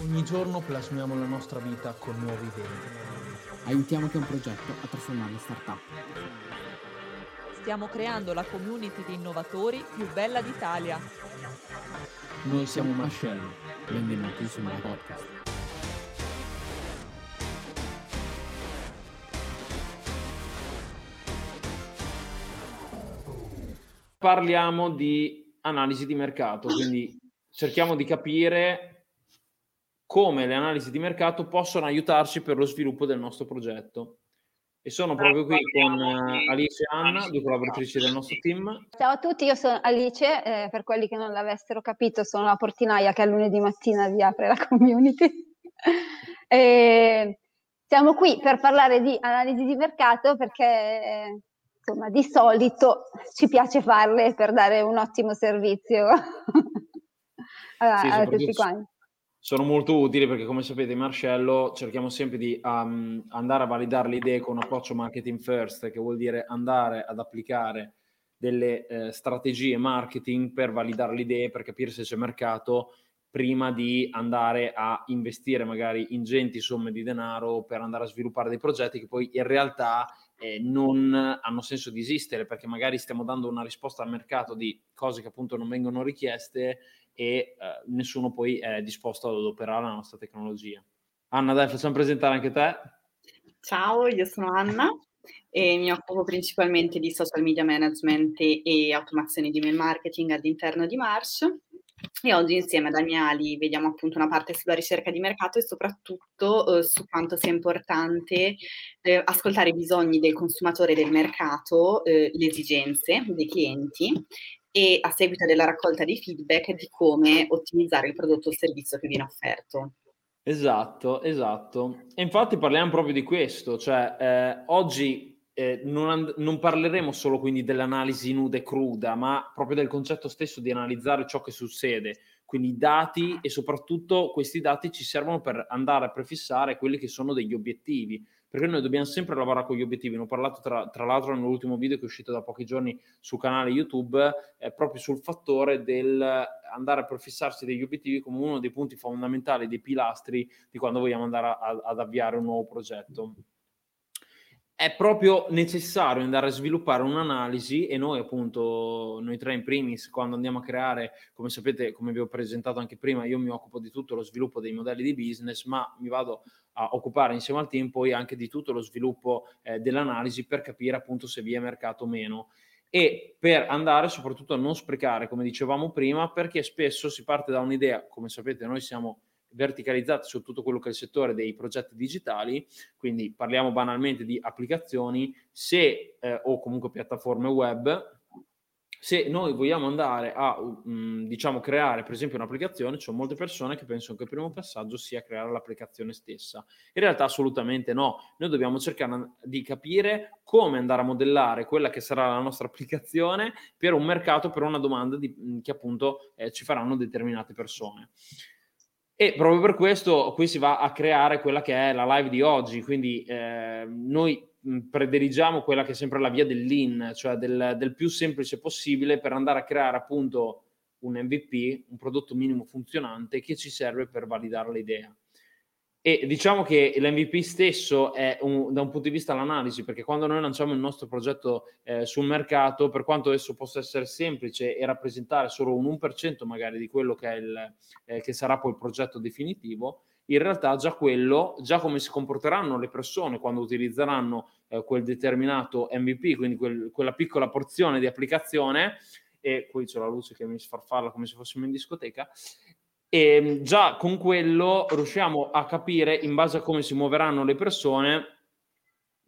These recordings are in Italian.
Ogni giorno plasmiamo la nostra vita con nuove idee. Aiutiamo ha un progetto a trasformarlo in startup. Stiamo creando la community di innovatori più bella d'Italia. Noi siamo Marcello, benvenuti sul mio podcast. Parliamo di analisi di mercato, quindi cerchiamo di capire come le analisi di mercato possono aiutarci per lo sviluppo del nostro progetto. E sono proprio qui con uh, Alice e Anna, due collaboratrici del nostro team. Ciao a tutti, io sono Alice, eh, per quelli che non l'avessero capito sono la portinaia che a lunedì mattina vi apre la community. e siamo qui per parlare di analisi di mercato perché eh, insomma di solito ci piace farle per dare un ottimo servizio a, sì, a tutti quanti sono molto utili perché come sapete Marcello cerchiamo sempre di um, andare a validare le idee con un approccio marketing first, che vuol dire andare ad applicare delle eh, strategie marketing per validare le idee, per capire se c'è mercato prima di andare a investire magari ingenti somme di denaro per andare a sviluppare dei progetti che poi in realtà eh, non hanno senso di esistere perché magari stiamo dando una risposta al mercato di cose che appunto non vengono richieste e eh, nessuno poi è disposto ad adoperare la nostra tecnologia. Anna, dai, facciamo presentare anche te. Ciao, io sono Anna e mi occupo principalmente di social media management e automazione di mail marketing all'interno di Marsh. E oggi insieme ad Amiali vediamo appunto una parte sulla ricerca di mercato e soprattutto eh, su quanto sia importante eh, ascoltare i bisogni del consumatore del mercato, eh, le esigenze dei clienti e a seguito della raccolta di feedback di come ottimizzare il prodotto o servizio che viene offerto. Esatto, esatto. E infatti parliamo proprio di questo, cioè eh, oggi eh, non, and- non, parleremo solo quindi dell'analisi nuda e cruda, ma proprio del concetto stesso di analizzare ciò che succede, quindi dati e soprattutto questi dati ci servono per andare a prefissare quelli che sono degli obiettivi, perché noi dobbiamo sempre lavorare con gli obiettivi. Ne ho parlato tra, tra l'altro nell'ultimo video che è uscito da pochi giorni sul canale YouTube, eh, proprio sul fattore del andare a prefissarsi degli obiettivi come uno dei punti fondamentali, dei pilastri di quando vogliamo andare a, a, ad avviare un nuovo progetto è proprio necessario andare a sviluppare un'analisi e noi appunto, noi tre in primis, quando andiamo a creare, come sapete, come vi ho presentato anche prima, io mi occupo di tutto lo sviluppo dei modelli di business, ma mi vado a occupare insieme al team poi anche di tutto lo sviluppo eh, dell'analisi per capire appunto se vi è mercato o meno. E per andare soprattutto a non sprecare, come dicevamo prima, perché spesso si parte da un'idea, come sapete noi siamo verticalizzati su tutto quello che è il settore dei progetti digitali, quindi parliamo banalmente di applicazioni, se eh, o comunque piattaforme web, se noi vogliamo andare a um, diciamo creare per esempio un'applicazione, ci sono molte persone che pensano che il primo passaggio sia creare l'applicazione stessa. In realtà assolutamente no, noi dobbiamo cercare di capire come andare a modellare quella che sarà la nostra applicazione per un mercato, per una domanda di, che appunto eh, ci faranno determinate persone. E proprio per questo qui si va a creare quella che è la live di oggi, quindi eh, noi prediligiamo quella che è sempre la via del lean, cioè del, del, più semplice possibile per andare a creare appunto un MVP, un prodotto minimo funzionante che ci serve per validare l'idea. E diciamo che l'MVP stesso è un, da un punto di vista l'analisi, perché quando noi lanciamo il nostro progetto eh, sul mercato, per quanto esso possa essere semplice e rappresentare solo un 1% magari di quello che, il, eh, che sarà poi il progetto definitivo, in realtà già quello, già come si comporteranno le persone quando utilizzeranno eh, quel determinato MVP, quindi quel, quella piccola porzione di applicazione, e qui c'è la luce che mi sfarfalla come se fossimo in discoteca, e ehm, già con quello riusciamo a capire in base a come si muoveranno le persone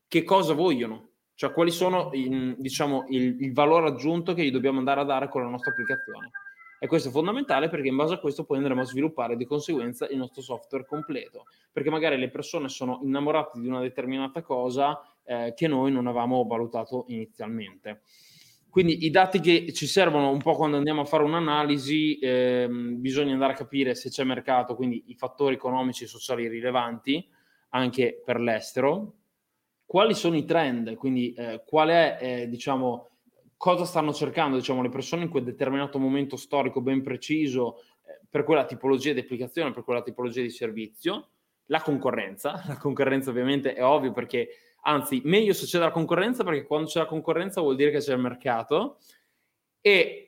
che cosa vogliono, cioè quali sono in, diciamo, il, il, valore aggiunto che gli dobbiamo andare a dare con la nostra applicazione. E questo è fondamentale perché in base a questo poi andremo a sviluppare di conseguenza il nostro software completo, perché magari le persone sono innamorate di una determinata cosa eh, che noi non avevamo valutato inizialmente. Quindi i dati che ci servono un po' quando andiamo a fare un'analisi, ehm, bisogna andare a capire se c'è mercato, quindi i fattori economici e sociali rilevanti anche per l'estero, quali sono i trend, quindi eh, qual è, eh, diciamo, cosa stanno cercando diciamo, le persone in quel determinato momento storico ben preciso per quella tipologia di applicazione, per quella tipologia di servizio, la concorrenza. La concorrenza ovviamente è ovvio perché, anzi, meglio se c'è la concorrenza perché quando c'è la concorrenza vuol dire che c'è il mercato. E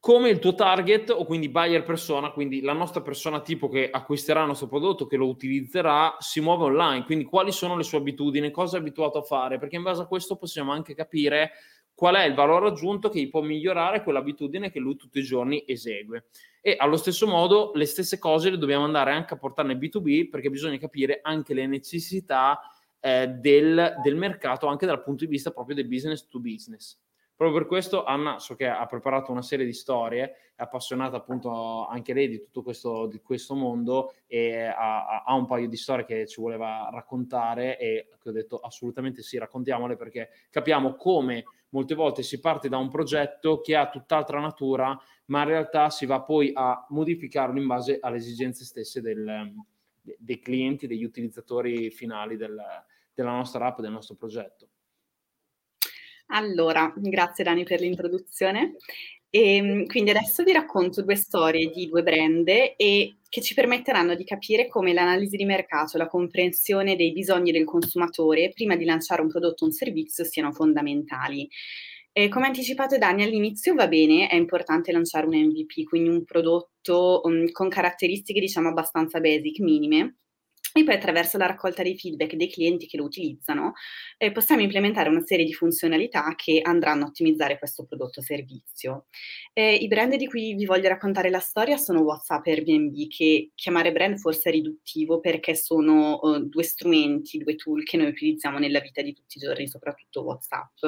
come il tuo target o quindi buyer persona, quindi la nostra persona tipo che acquisterà il nostro prodotto, che lo utilizzerà, si muove online, quindi quali sono le sue abitudini, cosa è abituato a fare, perché in base a questo possiamo anche capire qual è il valore aggiunto che gli può migliorare quell'abitudine che lui tutti i giorni esegue. E allo stesso modo le stesse cose le dobbiamo andare anche a portare nel B2B perché bisogna capire anche le necessità eh, del, del mercato anche dal punto di vista proprio del business to business. Proprio per questo Anna so che ha preparato una serie di storie, è appassionata appunto anche lei di tutto questo, di questo mondo e ha, ha, un paio di storie che ci voleva raccontare e che ho detto assolutamente sì, raccontiamole perché capiamo come molte volte si parte da un progetto che ha tutt'altra natura, ma in realtà si va poi a modificarlo in base alle esigenze stesse del, dei clienti, degli utilizzatori finali del, della nostra app, del nostro progetto. Allora, grazie Dani per l'introduzione. E, ehm, quindi adesso vi racconto due storie di due brand e che ci permetteranno di capire come l'analisi di mercato la comprensione dei bisogni del consumatore prima di lanciare un prodotto o un servizio siano fondamentali. E come anticipato Dani all'inizio va bene, è importante lanciare un MVP, quindi un prodotto um, con caratteristiche diciamo abbastanza basic, minime, e poi attraverso la raccolta dei feedback dei clienti che lo utilizzano eh, possiamo implementare una serie di funzionalità che andranno a ottimizzare questo prodotto o servizio. Eh, I brand di cui vi voglio raccontare la storia sono WhatsApp e Airbnb, che chiamare brand forse è riduttivo perché sono uh, due strumenti, due tool che noi utilizziamo nella vita di tutti i giorni, soprattutto WhatsApp.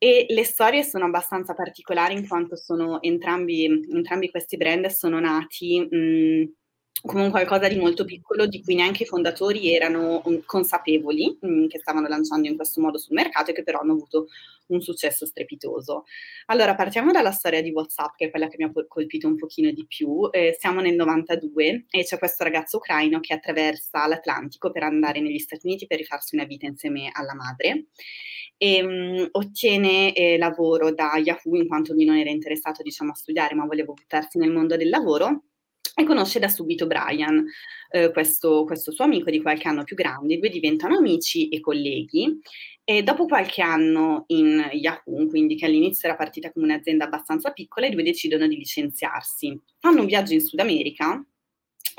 E le storie sono abbastanza particolari in quanto sono entrambi, entrambi questi brand sono nati mh, come un qualcosa di molto piccolo di cui neanche i fondatori erano um, consapevoli mh, mm, che stavano lanciando in questo modo sul mercato e che però hanno avuto un successo strepitoso. Allora, partiamo dalla storia di WhatsApp, che è quella che mi ha colpito un pochino di più. Eh, siamo nel 92 e c'è questo ragazzo ucraino che attraversa l'Atlantico per andare negli Stati Uniti per rifarsi una vita insieme alla madre e mh, mm, ottiene eh, lavoro da Yahoo in quanto lui non era interessato diciamo a studiare ma voleva buttarsi nel mondo del lavoro e conosce da subito Brian, eh, questo, questo, suo amico di qualche anno più grande. I due diventano amici e colleghi e dopo qualche anno in Yahoo, quindi che all'inizio era partita come un'azienda abbastanza piccola, i due decidono di licenziarsi. Fanno un viaggio in Sud America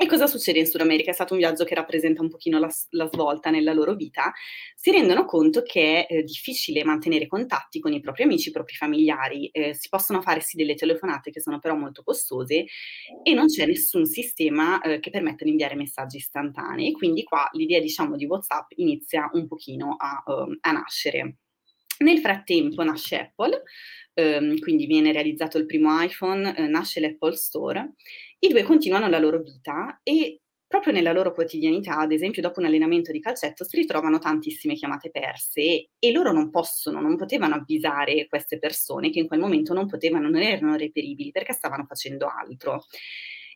e cosa succede in Sud America? È stato un viaggio che rappresenta un pochino la, la svolta nella loro vita. Si rendono conto che è eh, difficile mantenere contatti con i propri amici, i propri familiari. Eh, si possono fare sì delle telefonate che sono però molto costose e non c'è nessun sistema eh, che permetta di inviare messaggi istantanei. Quindi qua l'idea, diciamo, di WhatsApp inizia un pochino a, um, a nascere. Nel frattempo nasce Apple, ehm, quindi viene realizzato il primo iPhone, eh, nasce l'Apple Store i due continuano la loro vita e proprio nella loro quotidianità, ad esempio dopo un allenamento di calcetto, si ritrovano tantissime chiamate perse e loro non possono, non potevano avvisare queste persone che in quel momento non potevano, non erano reperibili perché stavano facendo altro.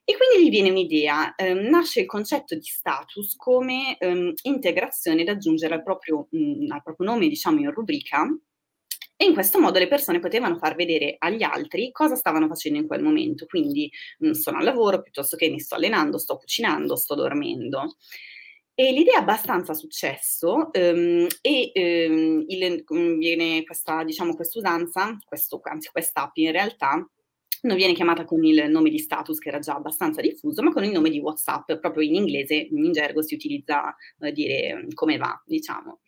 E quindi gli viene un'idea, ehm, nasce il concetto di status come ehm, integrazione da aggiungere al proprio, mh, al proprio nome, diciamo in rubrica, e in questo modo le persone potevano far vedere agli altri cosa stavano facendo in quel momento. Quindi mh, mm, sono al lavoro piuttosto che mi sto allenando, sto cucinando, sto dormendo. E l'idea è abbastanza successo um, e um, il, um, viene questa, diciamo, quest'usanza, questo, anzi quest'app in realtà, non viene chiamata con il nome di status che era già abbastanza diffuso, ma con il nome di WhatsApp, proprio in inglese, in gergo si utilizza uh, dire come va, diciamo.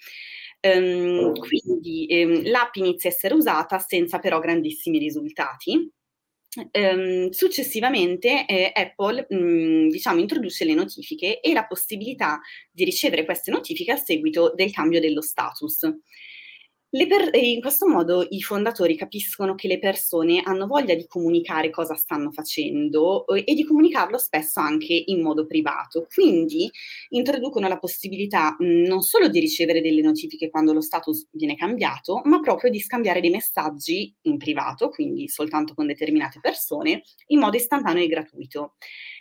Um, quindi um, l'app inizia a essere usata senza però grandissimi risultati. Um, successivamente eh, Apple mh, mm, diciamo, introduce le notifiche e la possibilità di ricevere queste notifiche a seguito del cambio dello status. Per- in questo modo i fondatori capiscono che le persone hanno voglia di comunicare cosa stanno facendo e di comunicarlo spesso anche in modo privato. Quindi introducono la possibilità non solo di ricevere delle notifiche quando lo status viene cambiato, ma proprio di scambiare dei messaggi in privato, quindi soltanto con determinate persone, in modo istantaneo e gratuito.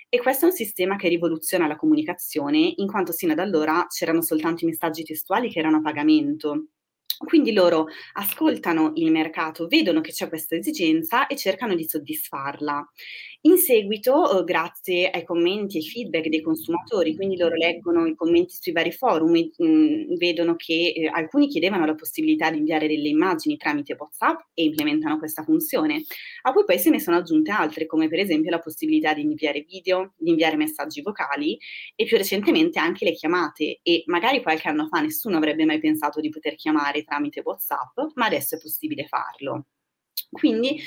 E questo è un sistema che rivoluziona la comunicazione, in quanto sino ad allora c'erano soltanto i messaggi testuali che erano a pagamento Quindi loro ascoltano il mercato, vedono che c'è questa esigenza e cercano di soddisfarla. In seguito, eh, grazie ai commenti e ai feedback dei consumatori, quindi loro leggono i commenti sui vari forum, e, mh, mm, vedono che eh, alcuni chiedevano la possibilità di inviare delle immagini tramite WhatsApp e implementano questa funzione, a cui poi se ne sono aggiunte altre, come per esempio la possibilità di inviare video, di inviare messaggi vocali e più recentemente anche le chiamate. E magari qualche anno fa nessuno avrebbe mai pensato di poter chiamare tramite WhatsApp, ma adesso è possibile farlo. Quindi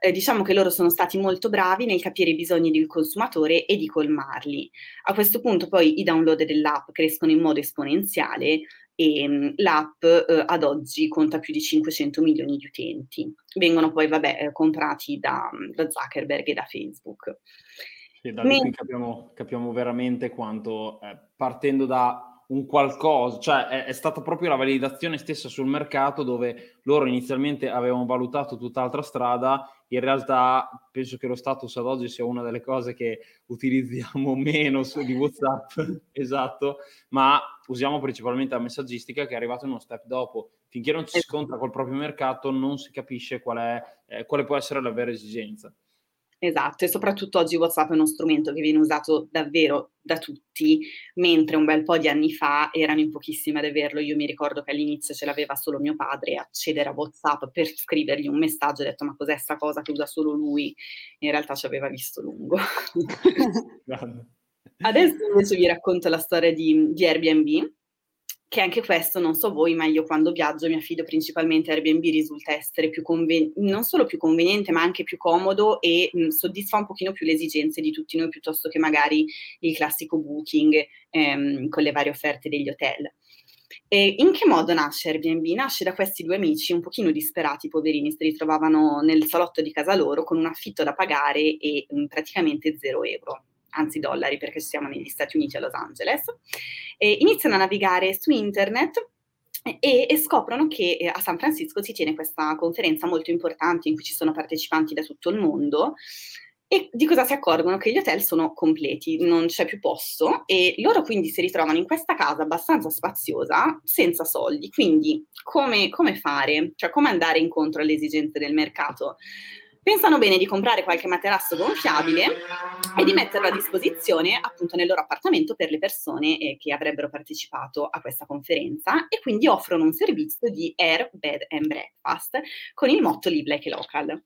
eh, diciamo che loro sono stati molto bravi nel capire i bisogni del consumatore e di colmarli. A questo punto poi i download dell'app crescono in modo esponenziale e mh, mm, l'app eh, ad oggi conta più di 500 milioni di utenti. Vengono poi, vabbè, eh, comprati da, mm, da, Zuckerberg e da Facebook. E da lì capiamo, capiamo, veramente quanto, eh, partendo da un qualcosa, cioè è, è, stata proprio la validazione stessa sul mercato dove loro inizialmente avevano valutato tutt'altra strada, in realtà penso che lo status ad oggi sia una delle cose che utilizziamo meno su, di WhatsApp, esatto, ma usiamo principalmente la messaggistica che è arrivata uno step dopo. Finché non si scontra col proprio mercato non si capisce qual è, eh, quale può essere la vera esigenza. Esatto, e soprattutto oggi WhatsApp è uno strumento che viene usato davvero da tutti, mentre un bel po' di anni fa erano in pochissimi ad averlo. Io mi ricordo che all'inizio ce l'aveva solo mio padre, accedere a WhatsApp per scrivergli un messaggio, ho detto ma cos'è sta cosa che usa solo lui? In realtà ci aveva visto lungo. Adesso invece vi racconto la storia di, di Airbnb che anche questo, non so voi, ma io quando viaggio mi affido principalmente a Airbnb, risulta essere più conven- non solo più conveniente, ma anche più comodo e mh, soddisfa un pochino più le esigenze di tutti noi piuttosto che magari il classico booking ehm, con le varie offerte degli hotel. E in che modo nasce Airbnb? Nasce da questi due amici un pochino disperati, poverini, si ritrovavano nel salotto di casa loro con un affitto da pagare e mh, praticamente zero euro anzi dollari perché siamo negli Stati Uniti a Los Angeles, e iniziano a navigare su internet e, e, scoprono che eh, a San Francisco si tiene questa conferenza molto importante in cui ci sono partecipanti da tutto il mondo e di cosa si accorgono? Che gli hotel sono completi, non c'è più posto e loro quindi si ritrovano in questa casa abbastanza spaziosa senza soldi. Quindi come, come fare? Cioè come andare incontro alle esigenze del mercato? Pensano bene di comprare qualche materasso gonfiabile e di metterlo a disposizione appunto nel loro appartamento per le persone eh, che avrebbero partecipato a questa conferenza e quindi offrono un servizio di air, bed and breakfast con il motto Live Like Local.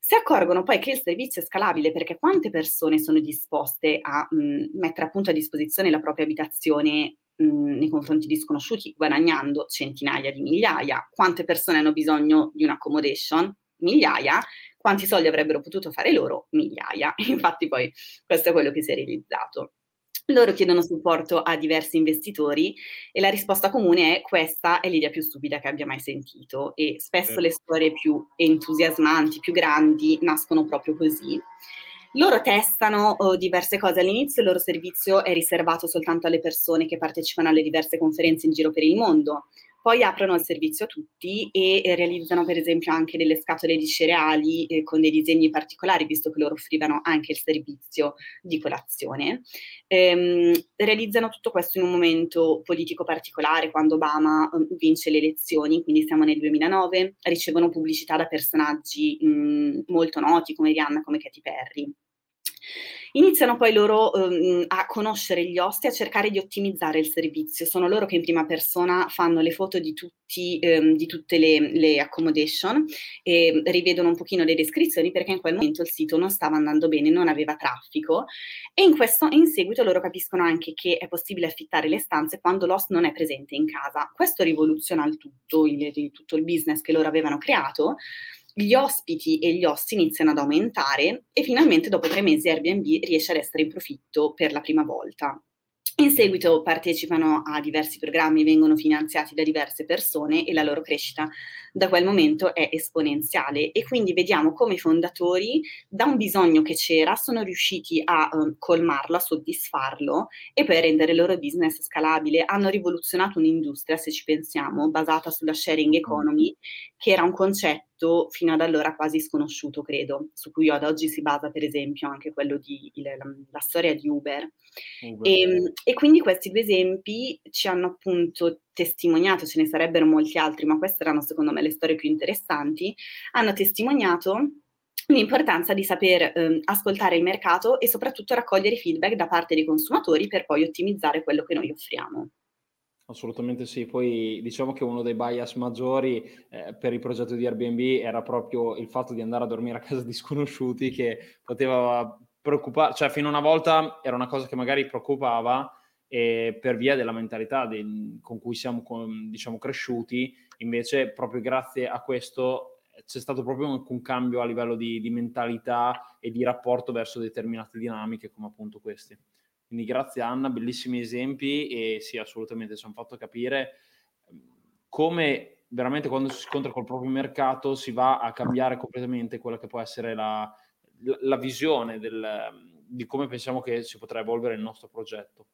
Si accorgono poi che il servizio è scalabile perché quante persone sono disposte a mh, mettere appunto a disposizione la propria abitazione mh, nei confronti di sconosciuti guadagnando centinaia di migliaia, quante persone hanno bisogno di un'accommodation? Migliaia, quanti soldi avrebbero potuto fare loro? Migliaia. Infatti poi questo è quello che si è realizzato. Loro chiedono supporto a diversi investitori e la risposta comune è questa è l'idea più stupida che abbia mai sentito e spesso le storie più entusiasmanti, più grandi nascono proprio così. Loro testano oh, diverse cose all'inizio, il loro servizio è riservato soltanto alle persone che partecipano alle diverse conferenze in giro per il mondo poi aprono il servizio a tutti e, realizzano per esempio anche delle scatole di cereali eh, con dei disegni particolari, visto che loro offrivano anche il servizio di colazione. Ehm, realizzano tutto questo in un momento politico particolare, quando Obama um, vince le elezioni, quindi siamo nel 2009, ricevono pubblicità da personaggi mh, molto noti come Rihanna, come Katy Perry. Iniziano poi loro um, a conoscere gli osti, a cercare di ottimizzare il servizio. Sono loro che in prima persona fanno le foto di, tutti, um, di tutte le, le, accommodation e rivedono un pochino le descrizioni perché in quel momento il sito non stava andando bene, non aveva traffico e in, questo, in seguito loro capiscono anche che è possibile affittare le stanze quando l'host non è presente in casa. Questo rivoluziona il tutto, il, tutto il business che loro avevano creato gli ospiti e gli host iniziano ad aumentare e finalmente dopo tre mesi Airbnb riesce ad essere in profitto per la prima volta. In seguito partecipano a diversi programmi, vengono finanziati da diverse persone e la loro crescita da quel momento è esponenziale e quindi vediamo come i fondatori da un bisogno che c'era sono riusciti a um, colmarlo, a soddisfarlo e poi a rendere il loro business scalabile. Hanno rivoluzionato un'industria, se ci pensiamo, basata sulla sharing economy che era un concetto fino ad allora quasi sconosciuto, credo, su cui ad oggi si basa per esempio anche quello di il, la, la, storia di Uber. Uber. E, ehm, e, quindi questi due esempi ci hanno appunto testimoniato, ce ne sarebbero molti altri, ma queste erano secondo me le storie più interessanti, hanno testimoniato l'importanza di saper eh, ascoltare il mercato e soprattutto raccogliere feedback da parte dei consumatori per poi ottimizzare quello che noi offriamo. Assolutamente sì, poi diciamo che uno dei bias maggiori eh, per il progetto di Airbnb era proprio il fatto di andare a dormire a casa di sconosciuti che poteva preoccupare, cioè fino a una volta era una cosa che magari preoccupava e per via della mentalità di, con cui siamo diciamo, cresciuti, invece proprio grazie a questo c'è stato proprio un, un cambio a livello di, di mentalità e di rapporto verso determinate dinamiche come appunto questi. Quindi grazie Anna, bellissimi esempi e sì, assolutamente ci hanno fatto capire ehm, come veramente quando si scontra col proprio mercato si va a cambiare completamente quella che può essere la, la, la visione del, di come pensiamo che si potrà evolvere il nostro progetto.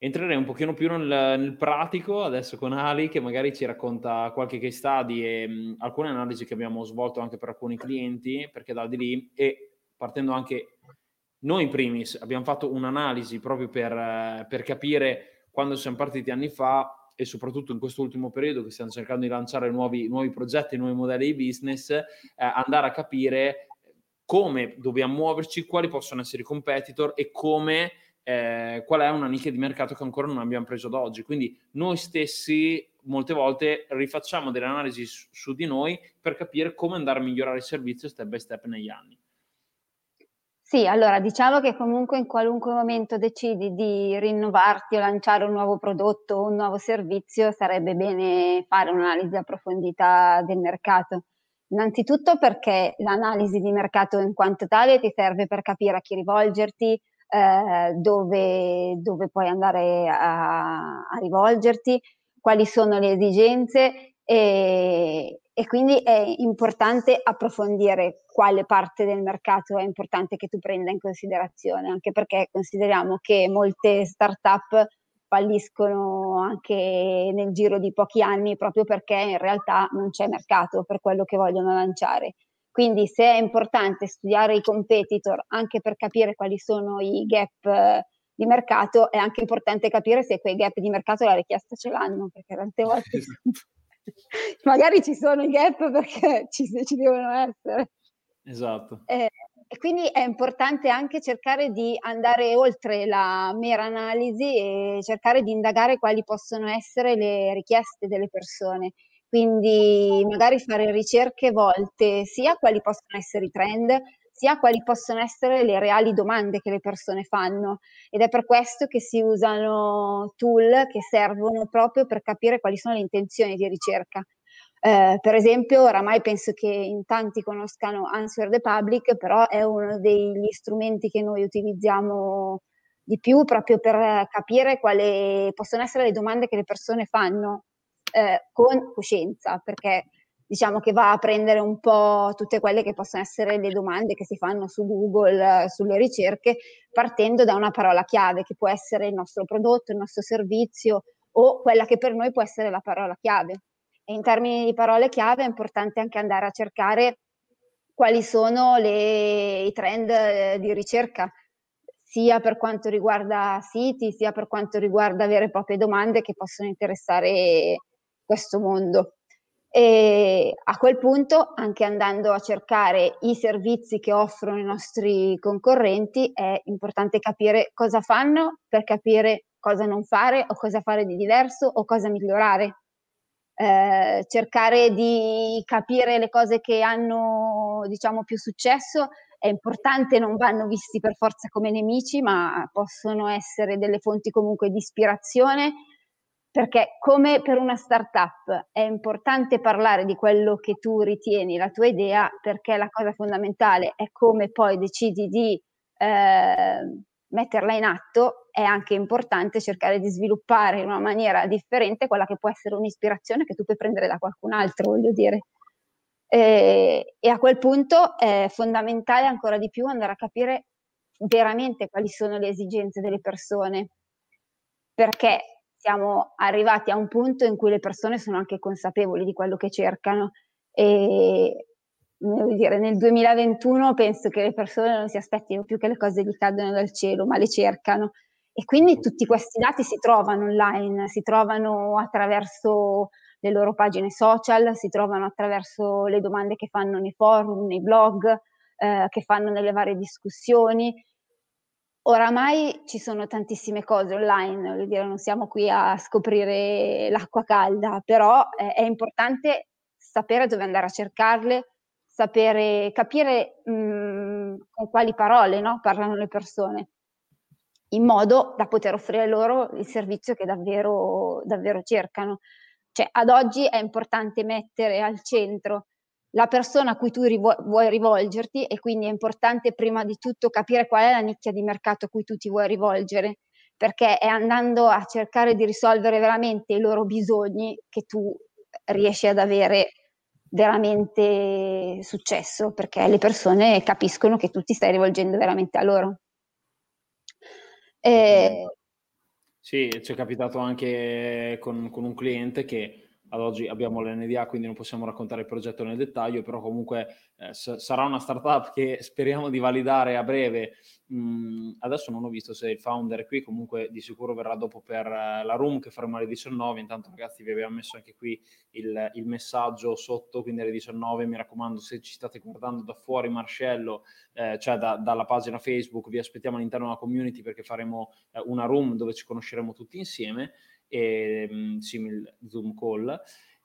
Entrerei un pochino più nel, nel, pratico adesso con Ali che magari ci racconta qualche case study e mh, alcune analisi che abbiamo svolto anche per alcuni clienti perché da di lì e partendo anche noi in primis abbiamo fatto un'analisi proprio per, per capire quando siamo partiti anni fa e soprattutto in questo ultimo periodo che stiamo cercando di lanciare nuovi, nuovi progetti, nuovi modelli di business, eh, andare a capire come dobbiamo muoverci, quali possono essere i competitor e come, eh, qual è una nicchia di mercato che ancora non abbiamo preso ad oggi. Quindi noi stessi molte volte rifacciamo delle analisi su, su di noi per capire come andare a migliorare il servizio step by step negli anni. Sì, allora diciamo che comunque in qualunque momento decidi di rinnovarti o lanciare un nuovo prodotto o un nuovo servizio, sarebbe bene fare un'analisi approfondita del mercato. Innanzitutto perché l'analisi di mercato in quanto tale ti serve per capire a chi rivolgerti, eh, dove, dove, puoi andare a, a rivolgerti, quali sono le esigenze e, e quindi è importante approfondire quale parte del mercato è importante che tu prenda in considerazione, anche perché consideriamo che molte start-up falliscono anche nel giro di pochi anni proprio perché in realtà non c'è mercato per quello che vogliono lanciare. Quindi se è importante studiare i competitor anche per capire quali sono i gap di mercato, è anche importante capire se quei gap di mercato la richiesta ce l'hanno, perché tante volte esatto. Magari ci sono i gap perché ci, ci devono essere. Esatto. Eh, e quindi è importante anche cercare di andare oltre la mera analisi e cercare di indagare quali possono essere le richieste delle persone. Quindi magari fare ricerche volte sia quali possono essere i trend, sia quali possono essere le reali domande che le persone fanno ed è per questo che si usano tool che servono proprio per capire quali sono le intenzioni di ricerca. Eh, per esempio, oramai penso che in tanti conoscano Answer the Public, però è uno degli strumenti che noi utilizziamo di più proprio per capire quali possono essere le domande che le persone fanno eh, con coscienza, perché diciamo che va a prendere un po' tutte quelle che possono essere le domande che si fanno su Google, sulle ricerche, partendo da una parola chiave che può essere il nostro prodotto, il nostro servizio o quella che per noi può essere la parola chiave. E in termini di parole chiave è importante anche andare a cercare quali sono le, i trend eh, di ricerca, sia per quanto riguarda siti, sia per quanto riguarda vere e proprie domande che possono interessare questo mondo. E a quel punto, anche andando a cercare i servizi che offrono i nostri concorrenti, è importante capire cosa fanno per capire cosa non fare o cosa fare di diverso o cosa migliorare. Eh, cercare di capire le cose che hanno, diciamo, più successo è importante, non vanno visti per forza come nemici, ma possono essere delle fonti comunque di ispirazione perché come per una startup è importante parlare di quello che tu ritieni la tua idea, perché la cosa fondamentale è come poi decidi di eh, metterla in atto, è anche importante cercare di sviluppare in una maniera differente quella che può essere un'ispirazione che tu puoi prendere da qualcun altro, voglio dire. E, e a quel punto è fondamentale ancora di più andare a capire veramente quali sono le esigenze delle persone, perché siamo arrivati a un punto in cui le persone sono anche consapevoli di quello che cercano e dire, nel 2021 penso che le persone non si aspettino più che le cose gli cadano dal cielo, ma le cercano. E quindi tutti questi dati si trovano online, si trovano attraverso le loro pagine social, si trovano attraverso le domande che fanno nei forum, nei blog, eh, che fanno nelle varie discussioni. Oramai ci sono tantissime cose online, voglio dire, non siamo qui a scoprire l'acqua calda, però eh, è importante sapere dove andare a cercarle, sapere, capire mh, mm, con quali parole no, parlano le persone, in modo da poter offrire loro il servizio che davvero, davvero cercano. Cioè, ad oggi è importante mettere al centro la persona a cui tu rivo- vuoi rivolgerti e quindi è importante prima di tutto capire qual è la nicchia di mercato a cui tu ti vuoi rivolgere, perché è andando a cercare di risolvere veramente i loro bisogni che tu riesci ad avere veramente successo, perché le persone capiscono che tu ti stai rivolgendo veramente a loro. Eh, sì, ci è capitato anche con, con un cliente che ad oggi abbiamo l'NDA, quindi non possiamo raccontare il progetto nel dettaglio, però comunque eh, s- sarà una startup che speriamo di validare a breve. Mm, adesso non ho visto se il founder è qui, comunque di sicuro verrà dopo per uh, la room che faremo alle 19. Intanto ragazzi vi abbiamo messo anche qui il, il, messaggio sotto, quindi alle 19 mi raccomando se ci state guardando da fuori Marcello, eh, cioè da, dalla pagina Facebook, vi aspettiamo all'interno della community perché faremo eh, una room dove ci conosceremo tutti insieme e, um, simil Zoom call.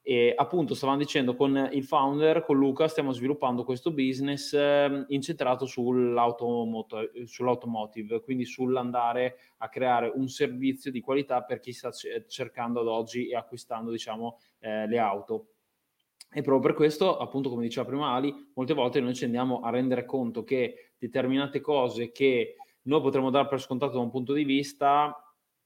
E appunto stavamo dicendo con il founder, con Luca, stiamo sviluppando questo business eh, incentrato sull'automotive, quindi sull'andare a creare un servizio di qualità per chi sta cercando ad oggi e acquistando diciamo, eh, le auto. E proprio per questo, appunto, come diceva prima Ali, molte volte noi ci andiamo a rendere conto che determinate cose che noi potremmo dare per scontato da un punto di vista,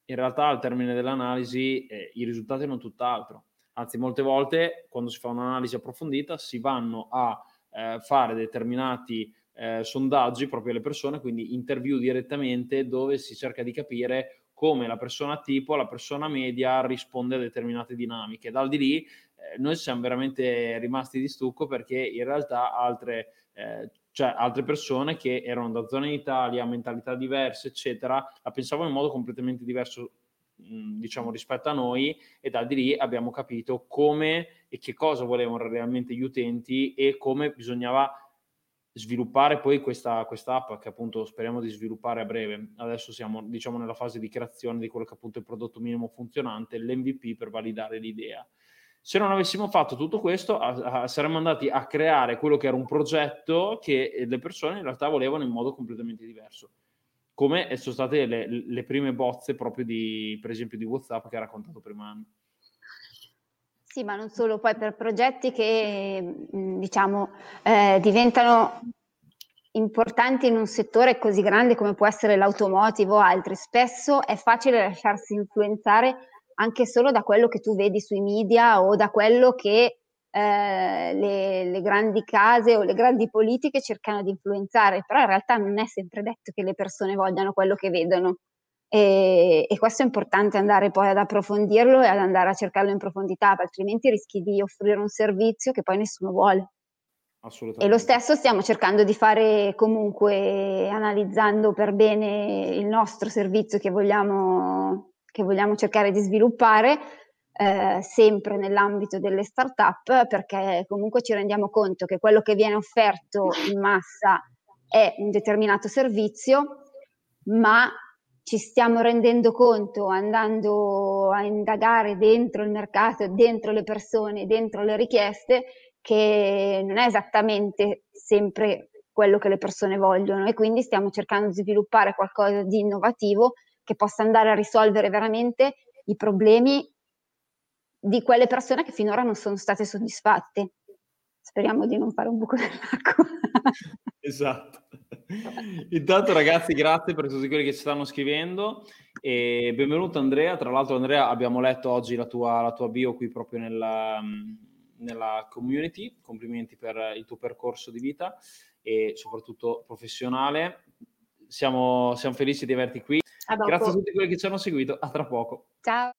in realtà al termine dell'analisi eh, i risultati erano tutt'altro. Anzi, molte volte quando si fa un'analisi approfondita si vanno a eh, fare determinati eh, sondaggi proprio alle persone, quindi interview direttamente dove si cerca di capire come la persona tipo, la persona media risponde a determinate dinamiche. Dal di lì eh, noi siamo veramente rimasti di stucco perché in realtà altre eh, cioè altre persone che erano da zone d'Italia, mentalità diverse, eccetera, la pensavano in modo completamente diverso diciamo rispetto a noi e da di lì abbiamo capito come e che cosa volevano realmente gli utenti e come bisognava sviluppare poi questa, questa app che appunto speriamo di sviluppare a breve. Adesso siamo diciamo nella fase di creazione di quello che appunto è il prodotto minimo funzionante, l'MVP per validare l'idea. Se non avessimo fatto tutto questo, a, a, saremmo andati a creare quello che era un progetto che le persone in realtà volevano in modo completamente diverso. Come sono state le, le prime bozze proprio di, per esempio, di WhatsApp che ha raccontato prima Anna. Sì, ma non solo, poi per progetti che diciamo eh, diventano importanti in un settore così grande come può essere l'automotive o altri, spesso è facile lasciarsi influenzare anche solo da quello che tu vedi sui media o da quello che eh, le, le, grandi case o le grandi politiche cercano di influenzare, però in realtà non è sempre detto che le persone vogliano quello che vedono. E, e, questo è importante andare poi ad approfondirlo e ad andare a cercarlo in profondità, altrimenti rischi di offrire un servizio che poi nessuno vuole. E lo stesso stiamo cercando di fare comunque analizzando per bene il nostro servizio che vogliamo che vogliamo cercare di sviluppare eh, sempre nell'ambito delle start-up perché comunque ci rendiamo conto che quello che viene offerto in massa è un determinato servizio, ma ci stiamo rendendo conto andando a indagare dentro il mercato, dentro le persone, dentro le richieste, che non è esattamente sempre quello che le persone vogliono. E quindi stiamo cercando di sviluppare qualcosa di innovativo che possa andare a risolvere veramente i problemi di quelle persone che finora non sono state soddisfatte. Speriamo di non fare un buco nell'acqua. esatto. Intanto ragazzi, grazie per tutti quelli che ci stanno scrivendo e benvenuto Andrea. Tra l'altro Andrea abbiamo letto oggi la tua, la tua bio qui proprio nella, nella community. Complimenti per il tuo percorso di vita e soprattutto professionale. Siamo, siamo felici di averti qui. Grazie a tutti quelli che ci hanno seguito. A tra poco. Ciao.